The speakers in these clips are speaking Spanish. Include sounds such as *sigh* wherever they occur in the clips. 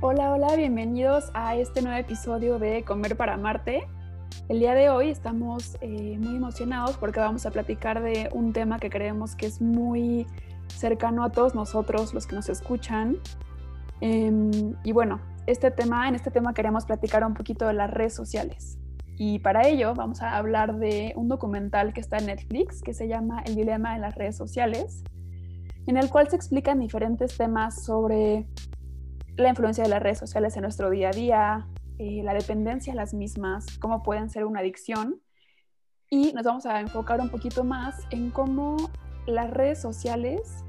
Hola, hola, bienvenidos a este nuevo episodio de Comer para Marte. El día de hoy estamos eh, muy emocionados porque vamos a platicar de un tema que creemos que es muy cercano a todos nosotros, los que nos escuchan. Em, y bueno, este tema, en este tema queremos platicar un poquito de las redes sociales. Y para ello vamos a hablar de un documental que está en Netflix que se llama El dilema de las redes sociales, en el cual se explican diferentes temas sobre la influencia de las redes sociales en nuestro día a día, eh, la dependencia a las mismas, cómo pueden ser una adicción. Y nos vamos a enfocar un poquito más en cómo las redes sociales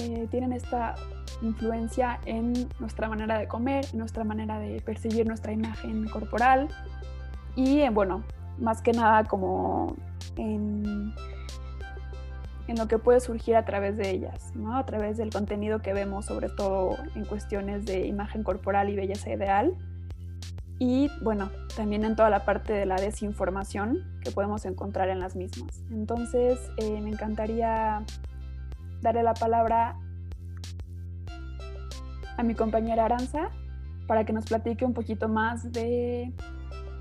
eh, tienen esta influencia en nuestra manera de comer, en nuestra manera de percibir nuestra imagen corporal y, eh, bueno, más que nada como en, lo que puede surgir a través de ellas, ¿no? a través del contenido que vemos, sobre todo en cuestiones de imagen corporal y belleza ideal y bueno, también en toda la parte de la desinformación que podemos encontrar en las mismas. Entonces, eh, me encantaría darle la palabra a mi compañera Aranza para que nos platique un poquito más de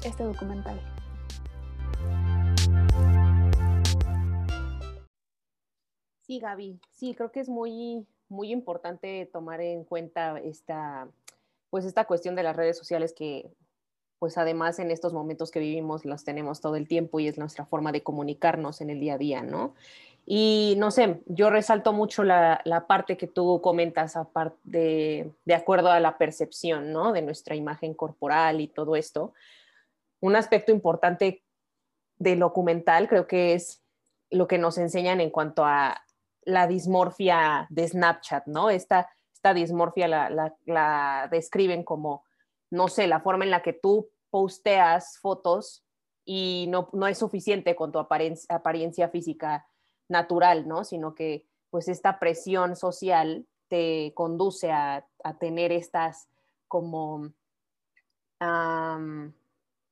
este documental. Sí, Gaby, sí, creo que es muy, muy importante tomar en cuenta esta, pues esta cuestión de las redes sociales que pues además en estos momentos que vivimos los tenemos todo el tiempo y es nuestra forma de comunicarnos en el día a día, ¿no? Y no sé, yo resalto mucho la, parte que tú comentas de, de acuerdo a la percepción, ¿no? De nuestra imagen corporal y todo esto. Un aspecto importante del documental creo que es lo que nos enseñan en cuanto a la dismorfia de Snapchat, ¿no? Esta, esta dismorfia la, la describen como no sé, la forma en la que tú posteas fotos y no, no es suficiente con tu apariencia, apariencia física natural, ¿no? Sino que pues esta presión social te conduce a, tener estas como,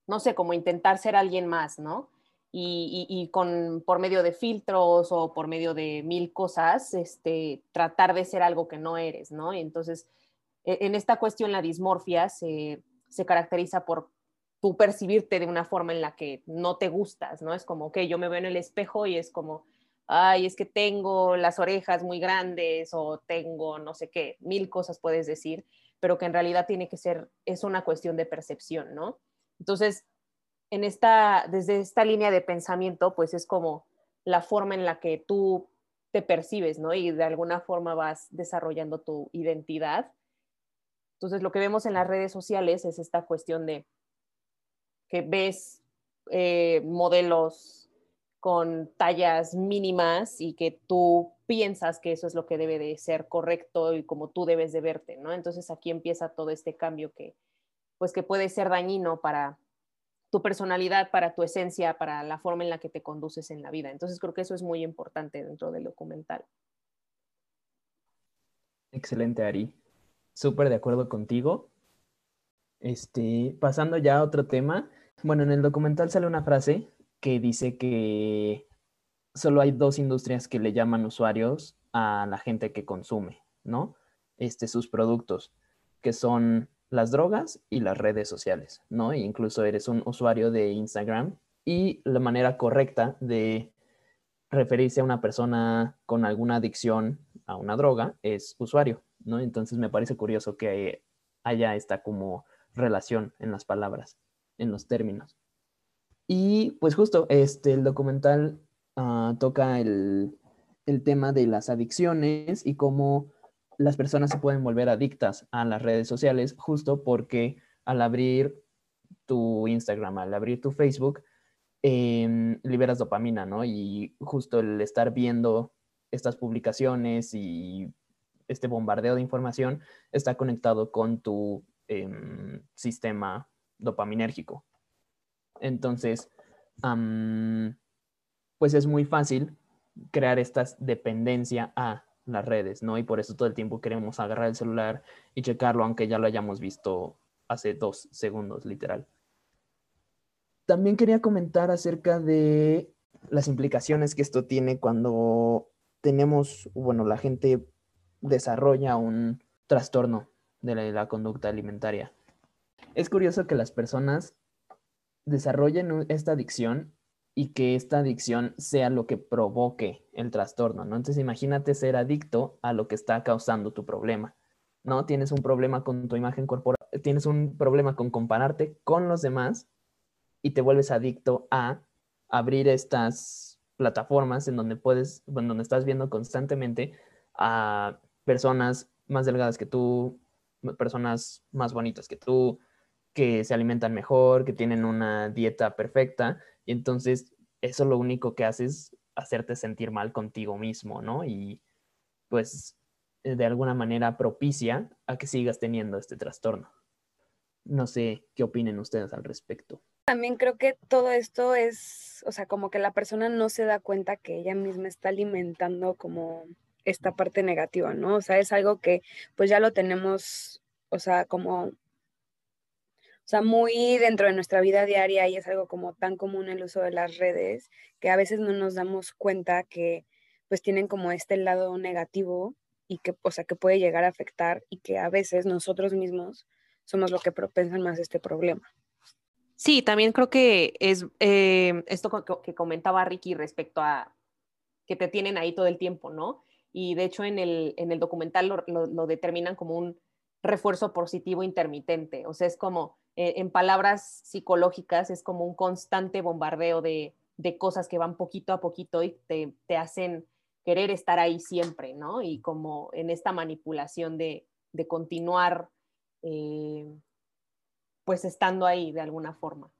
no sé, como intentar ser alguien más, ¿no? Y, con, por medio de filtros o por medio de mil cosas, este, tratar de ser algo que no eres, ¿no? Y entonces e, en esta cuestión la dismorfia se, caracteriza por tú percibirte de una forma en la que no te gustas, ¿no? Es como, que yo me veo en el espejo y es como, ay, es que tengo las orejas muy grandes o tengo no sé qué, mil cosas puedes decir, pero que en realidad tiene que ser, es una cuestión de percepción, ¿no? Entonces, en esta, desde esta línea de pensamiento, pues es como la forma en la que tú te percibes, ¿no? Y de alguna forma vas desarrollando tu identidad entonces, lo que vemos en las redes sociales es esta cuestión de que ves eh, modelos con tallas mínimas y que tú piensas que eso es lo que debe de ser correcto y como tú debes de verte, ¿no? Entonces aquí empieza todo este cambio que, pues que puede ser dañino para tu personalidad, para tu esencia, para la forma en la que te conduces en la vida. Entonces creo que eso es muy importante dentro del documental. Excelente, Ari súper de acuerdo contigo. Este, pasando ya a otro tema. Bueno, en el documental sale una frase que dice que solo hay dos industrias que le llaman usuarios a la gente que consume, ¿no? Este, sus productos, que son las drogas y las redes sociales, ¿no? E incluso eres un usuario de Instagram y la manera correcta de referirse a una persona con alguna adicción a una droga es usuario, ¿no? Entonces me parece curioso que haya esta como relación en las palabras, en los términos. Y pues justo, este, el documental ah, toca el, el tema de las adicciones y cómo las personas se pueden volver adictas a las redes sociales justo porque al abrir tu Instagram, al abrir tu Facebook, em, liberas dopamina, ¿no? Y justo el estar viendo estas publicaciones y este bombardeo de información está conectado con tu em, sistema dopaminérgico. Entonces, pues es muy fácil crear esta dependencia a las redes, ¿no? Y por eso todo el tiempo queremos agarrar el celular y checarlo, aunque ya lo hayamos visto hace dos segundos, literal. También quería comentar acerca de las implicaciones que esto tiene cuando tenemos, bueno, la gente desarrolla un trastorno de la, conducta alimentaria. Es curioso que las personas desarrollen esta adicción y que esta adicción sea lo que provoque el trastorno, ¿no? Entonces imagínate ser adicto a lo que está causando tu problema, ¿no? Tienes un problema con tu imagen corporal, tienes un problema con compararte con los demás y te vuelves adicto a abrir estas plataformas en donde puedes, en donde estás viendo constantemente a personas más delgadas que tú, personas más bonitas que tú, que se alimentan mejor, que tienen una dieta perfecta, y entonces eso lo único que hace es hacerte sentir mal contigo mismo, ¿no? Y pues de alguna manera propicia a que sigas teniendo este trastorno. No sé qué opinen ustedes al respecto. También creo que todo esto es, o sea, como que la persona no se da cuenta que ella misma está alimentando como esta parte negativa, ¿no? O sea, es algo que pues ya lo tenemos, o sea, como, o sea, muy dentro de nuestra vida diaria y es algo como tan común el uso de las redes que a veces no nos damos cuenta que pues tienen como este lado negativo y que, o sea, que puede llegar a afectar y que a veces nosotros mismos somos lo que propensan más este problema. Sí, también creo que es eh, esto que comentaba Ricky respecto a que te tienen ahí todo el tiempo, ¿no? Y de hecho en el, en el documental lo, determinan como un refuerzo positivo intermitente, o sea, es como, eh, en palabras psicológicas, es como un constante bombardeo de, de cosas que van poquito a poquito y te, te, hacen querer estar ahí siempre, ¿no? Y como en esta manipulación de, de continuar eh, pues estando ahí de alguna forma.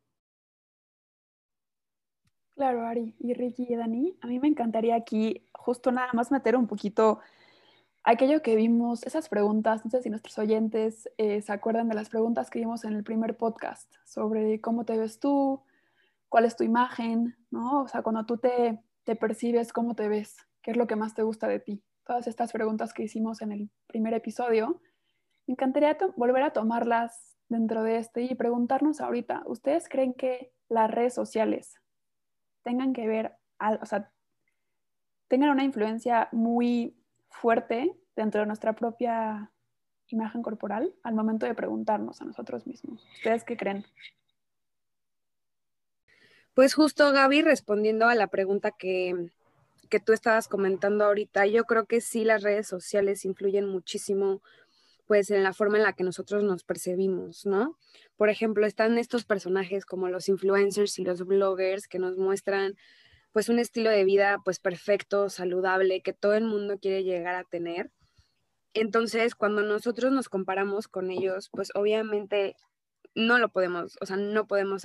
Claro, Ari y Ricky y Dani, a mí me encantaría aquí justo nada más meter un poquito aquello que vimos, esas preguntas, no sé si nuestros oyentes eh, se acuerdan de las preguntas que vimos en el primer podcast sobre cómo te ves tú, cuál es tu imagen, ¿no? O sea, cuando tú te, te percibes, cómo te ves, qué es lo que más te gusta de ti. Todas estas preguntas que hicimos en el primer episodio, me encantaría volver a tomarlas dentro de este y preguntarnos ahorita, ¿ustedes creen que las redes sociales tengan que ver, o sea, tengan una influencia muy fuerte dentro de nuestra propia imagen corporal al momento de preguntarnos a nosotros mismos? ¿Ustedes qué creen? Pues justo Gaby, respondiendo a la pregunta que, que tú estabas comentando ahorita, yo creo que sí las redes sociales influyen muchísimo pues en la forma en la que nosotros nos percibimos, ¿no? Por ejemplo, están estos personajes como los influencers y los bloggers que nos muestran pues un estilo de vida pues perfecto, saludable, que todo el mundo quiere llegar a tener. Entonces, cuando nosotros nos comparamos con ellos, pues obviamente no lo podemos, o sea, no podemos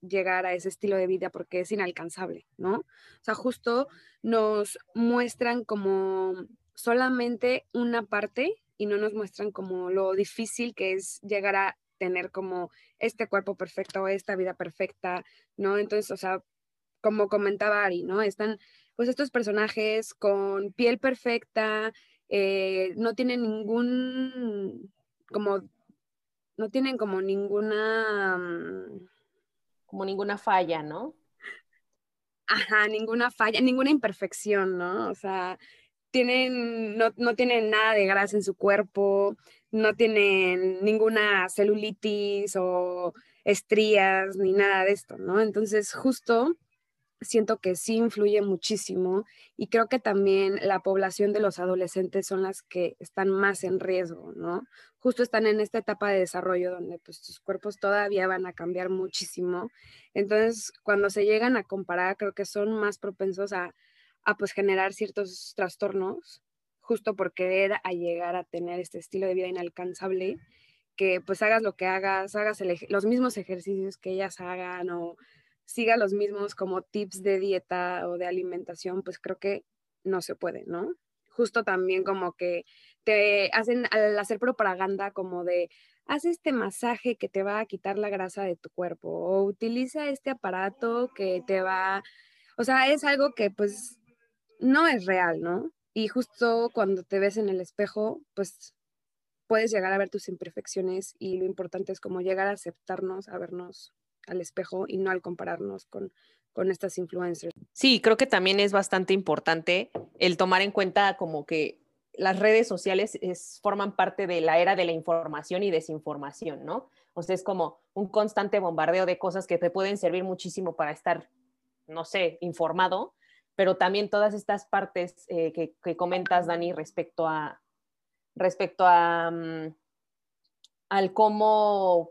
llegar a ese estilo de vida porque es inalcanzable, ¿no? O sea, justo nos muestran como solamente una parte y no nos muestran como lo difícil que es llegar a tener como este cuerpo perfecto, esta vida perfecta, ¿no? Entonces, o sea, como comentaba Ari, ¿no? Están pues estos personajes con piel perfecta, eh, no tienen ningún, como, no tienen como ninguna... Mm, como ninguna falla, ¿no? Ajá, ninguna falla, ninguna imperfección, ¿no? O sea, tienen, no, no tienen nada de grasa en su cuerpo, no tienen ninguna celulitis o estrías ni nada de esto, ¿no? Entonces, justo siento que sí influye muchísimo y creo que también la población de los adolescentes son las que están más en riesgo, ¿no? Justo están en esta etapa de desarrollo donde pues sus cuerpos todavía van a cambiar muchísimo. Entonces, cuando se llegan a comparar, creo que son más propensos a a pues generar ciertos trastornos justo por querer a llegar a tener este estilo de vida inalcanzable, que pues hagas lo que hagas, hagas los mismos ejercicios que ellas hagan o siga los mismos como tips de dieta o de alimentación, pues creo que no se puede, ¿no? Justo también como que te hacen al hacer propaganda como de haz este masaje que te va a quitar la grasa de tu cuerpo o utiliza este aparato que te va, o sea, es algo que pues no es real, ¿no? Y justo cuando te ves en el espejo, pues puedes llegar a ver tus imperfecciones y lo importante es como llegar a aceptarnos, a vernos al espejo y no al compararnos con con estas influencers. Sí, creo que también es bastante importante el tomar en cuenta como que las redes sociales forman parte de la era de la información y desinformación, ¿no? O sea, es como un constante bombardeo de cosas que te pueden servir muchísimo para estar, no sé, informado, pero también todas estas partes eh, que, comentas, Dani, respecto a, respecto a, mm, al cómo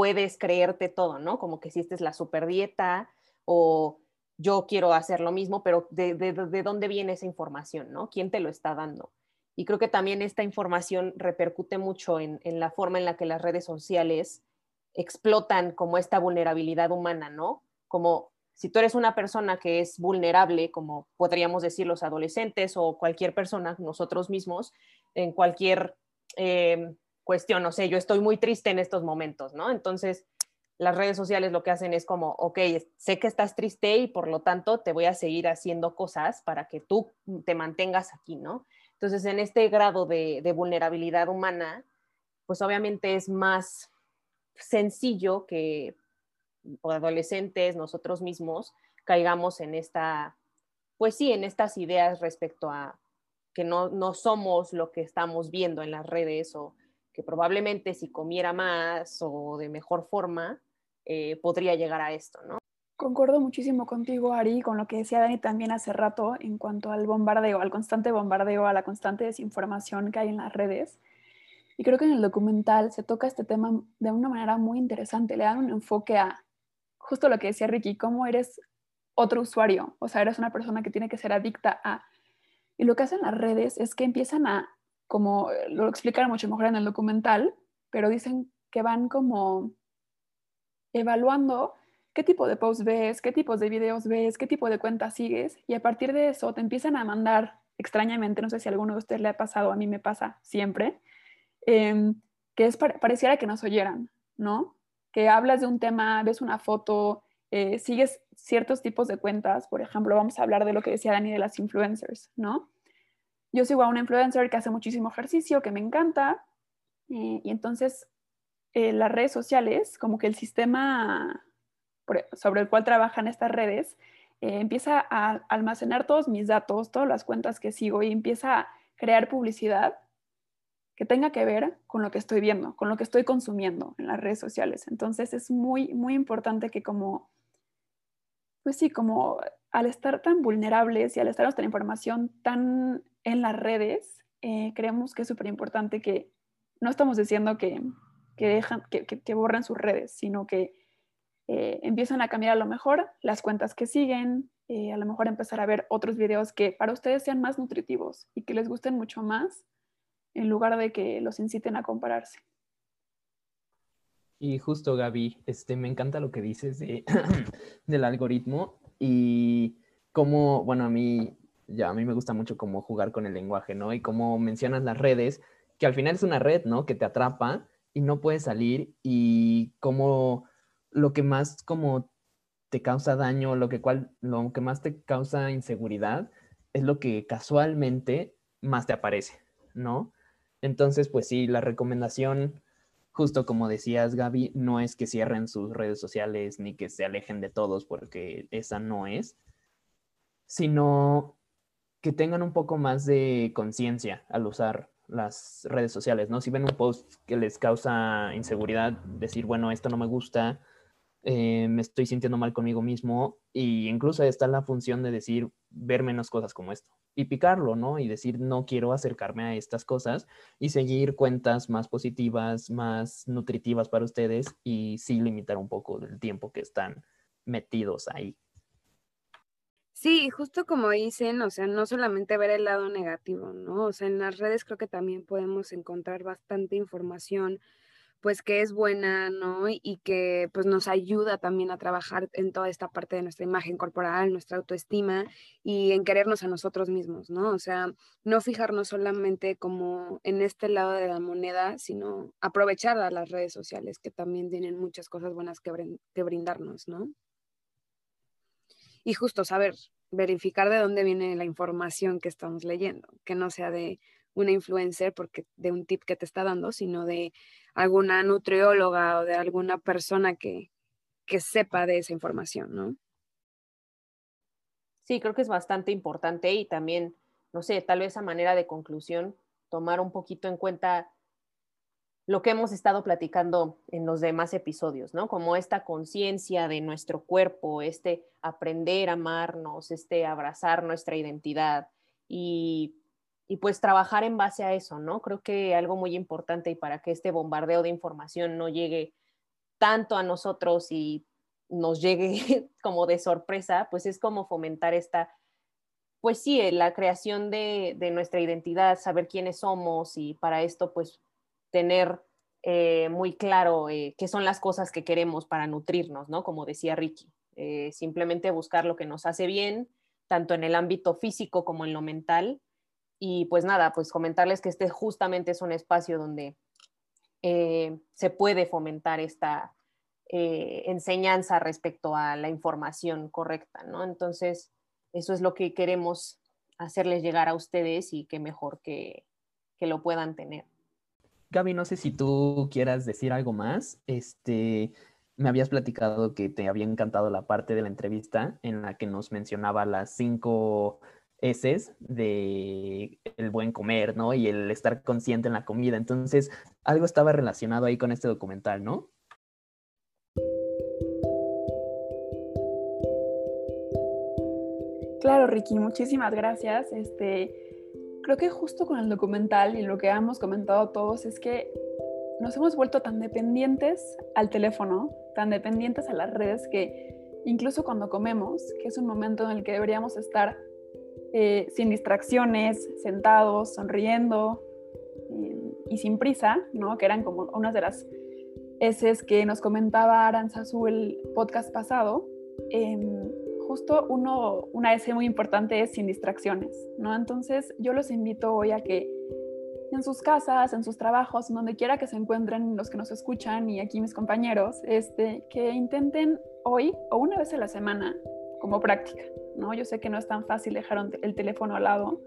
puedes creerte todo, ¿no? Como que hiciste la super dieta o yo quiero hacer lo mismo, pero de, de, dónde viene esa información, ¿no? ¿Quién te lo está dando? Y creo que también esta información repercute mucho en, en la forma en la que las redes sociales explotan como esta vulnerabilidad humana, ¿no? Como si tú eres una persona que es vulnerable, como podríamos decir los adolescentes o cualquier persona, nosotros mismos, en cualquier eh, cuestión, no sé, yo estoy muy triste en estos momentos, ¿no? Entonces, las redes sociales lo que hacen es como, ok, sé que estás triste y por lo tanto te voy a seguir haciendo cosas para que tú te mantengas aquí, ¿no? Entonces, en este grado de, vulnerabilidad humana, pues obviamente es más sencillo que adolescentes, nosotros mismos, caigamos en esta, pues sí, en estas ideas respecto a que no, no somos lo que estamos viendo en las redes o que probablemente si comiera más o de mejor forma, eh, podría llegar a esto, ¿no? Concuerdo muchísimo contigo, Ari, con lo que decía Dani también hace rato en cuanto al bombardeo, al constante bombardeo, a la constante desinformación que hay en las redes. Y creo que en el documental se toca este tema de una manera muy interesante, le dan un enfoque a justo lo que decía Ricky, cómo eres otro usuario, o sea, eres una persona que tiene que ser adicta a... Y lo que hacen las redes es que empiezan a, como lo explican mucho mejor en el documental, pero dicen que van como evaluando qué tipo de posts ves, qué tipos de videos ves, qué tipo de cuentas sigues y a partir de eso te empiezan a mandar extrañamente, no sé si a alguno de ustedes le ha pasado, a mí me pasa siempre, em, que es pareciera que nos oyeran, ¿no? Que hablas de un tema, ves una foto, eh, sigues ciertos tipos de cuentas, por ejemplo, vamos a hablar de lo que decía Dani de las influencers, ¿no? Yo sigo a una influencer que hace muchísimo ejercicio, que me encanta, eh, y entonces eh, las redes sociales, como que el sistema sobre el cual trabajan estas redes, eh, empieza a almacenar todos mis datos, todas las cuentas que sigo y empieza a crear publicidad que tenga que ver con lo que estoy viendo, con lo que estoy consumiendo en las redes sociales. Entonces es muy, muy importante que como, pues sí, como al estar tan vulnerables y al estar nuestra información tan en las redes, eh, creemos que es súper importante que no estamos diciendo que que, dejan, que, que, borren sus redes, sino que eh, empiezan a cambiar a lo mejor las cuentas que siguen, eh, a lo mejor empezar a ver otros videos que para ustedes sean más nutritivos y que les gusten mucho más, en lugar de que los inciten a compararse. Y justo, Gaby, este, me encanta lo que dices de, *clears throat* del algoritmo y cómo, bueno, a mí, ya a mí me gusta mucho cómo jugar con el lenguaje, ¿no? Y cómo mencionas las redes, que al final es una red, ¿no? Que te atrapa y no puedes salir y como lo que más como te causa daño, lo que, cual, lo que más te causa inseguridad es lo que casualmente más te aparece, ¿no? Entonces, pues sí, la recomendación, justo como decías, Gaby, no es que cierren sus redes sociales ni que se alejen de todos, porque esa no es, sino que tengan un poco más de conciencia al usar las redes sociales, ¿no? Si ven un post que les causa inseguridad, decir, bueno, esto no me gusta, eh, me estoy sintiendo mal conmigo mismo, y incluso está la función de decir, ver menos cosas como esto, y picarlo, ¿no? Y decir, no quiero acercarme a estas cosas, y seguir cuentas más positivas, más nutritivas para ustedes, y sí limitar un poco el tiempo que están metidos ahí. Sí, justo como dicen, o sea, no solamente ver el lado negativo, ¿no? O sea, en las redes creo que también podemos encontrar bastante información, pues que es buena, ¿no? Y que pues nos ayuda también a trabajar en toda esta parte de nuestra imagen corporal, nuestra autoestima y en querernos a nosotros mismos, ¿no? O sea, no fijarnos solamente como en este lado de la moneda, sino aprovechar a las redes sociales que también tienen muchas cosas buenas que, que brindarnos, ¿no? Y justo saber, verificar de dónde viene la información que estamos leyendo, que no sea de una influencer porque de un tip que te está dando, sino de alguna nutrióloga o de alguna persona que, que sepa de esa información, ¿no? Sí, creo que es bastante importante y también, no sé, tal vez a manera de conclusión, tomar un poquito en cuenta lo que hemos estado platicando en los demás episodios, ¿no? Como esta conciencia de nuestro cuerpo, este aprender a amarnos, este abrazar nuestra identidad y, y, pues trabajar en base a eso, ¿no? Creo que algo muy importante y para que este bombardeo de información no llegue tanto a nosotros y nos llegue *laughs* como de sorpresa, pues es como fomentar esta, pues sí, la creación de, de nuestra identidad, saber quiénes somos y para esto pues tener eh, muy claro eh, qué son las cosas que queremos para nutrirnos, ¿no? Como decía Ricky, eh, simplemente buscar lo que nos hace bien, tanto en el ámbito físico como en lo mental. Y pues nada, pues comentarles que este justamente es un espacio donde se puede fomentar esta enseñanza respecto a la información correcta, ¿no? Entonces, eso es lo que queremos hacerles llegar a ustedes y que mejor que, que lo puedan tener. Gaby, no sé si tú quieras decir algo más. Este, me habías platicado que te había encantado la parte de la entrevista en la que nos mencionaba las cinco S de el buen comer, ¿no? Y el estar consciente en la comida. Entonces, algo estaba relacionado ahí con este documental, ¿no? Claro, Ricky, muchísimas gracias. Este, creo que justo con el documental y lo que hemos comentado todos es que nos hemos vuelto tan dependientes al teléfono, tan dependientes a las redes que incluso cuando comemos, que es un momento en el que deberíamos estar eh, sin distracciones, sentados, sonriendo eh, y sin prisa, ¿no? que eran como unas de las eses que nos comentaba Aranzazu el podcast pasado, em, justo uno, una S muy importante es sin distracciones, ¿no? Entonces yo los invito hoy a que en sus casas, en sus trabajos, donde quiera que se encuentren los que nos escuchan y aquí mis compañeros, este, que intenten hoy o una vez a la semana como práctica, ¿no? Yo sé que no es tan fácil dejar el teléfono al lado,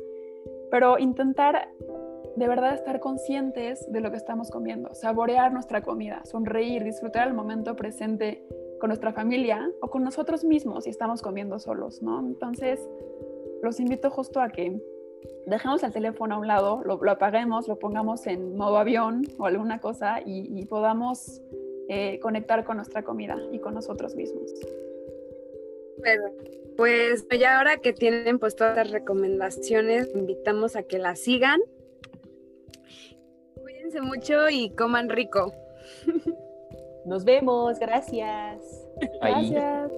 pero intentar de verdad estar conscientes de lo que estamos comiendo, saborear nuestra comida, sonreír, disfrutar el momento presente con nuestra familia o con nosotros mismos si estamos comiendo solos, ¿no? Entonces, los invito justo a que dejemos el teléfono a un lado, lo, apaguemos, lo pongamos en modo avión o alguna cosa y, podamos eh, conectar con nuestra comida y con nosotros mismos. Bueno, pues ya ahora que tienen pues todas las recomendaciones, invitamos a que las sigan. Cuídense mucho y coman rico. *laughs* Nos vemos, gracias. Gracias.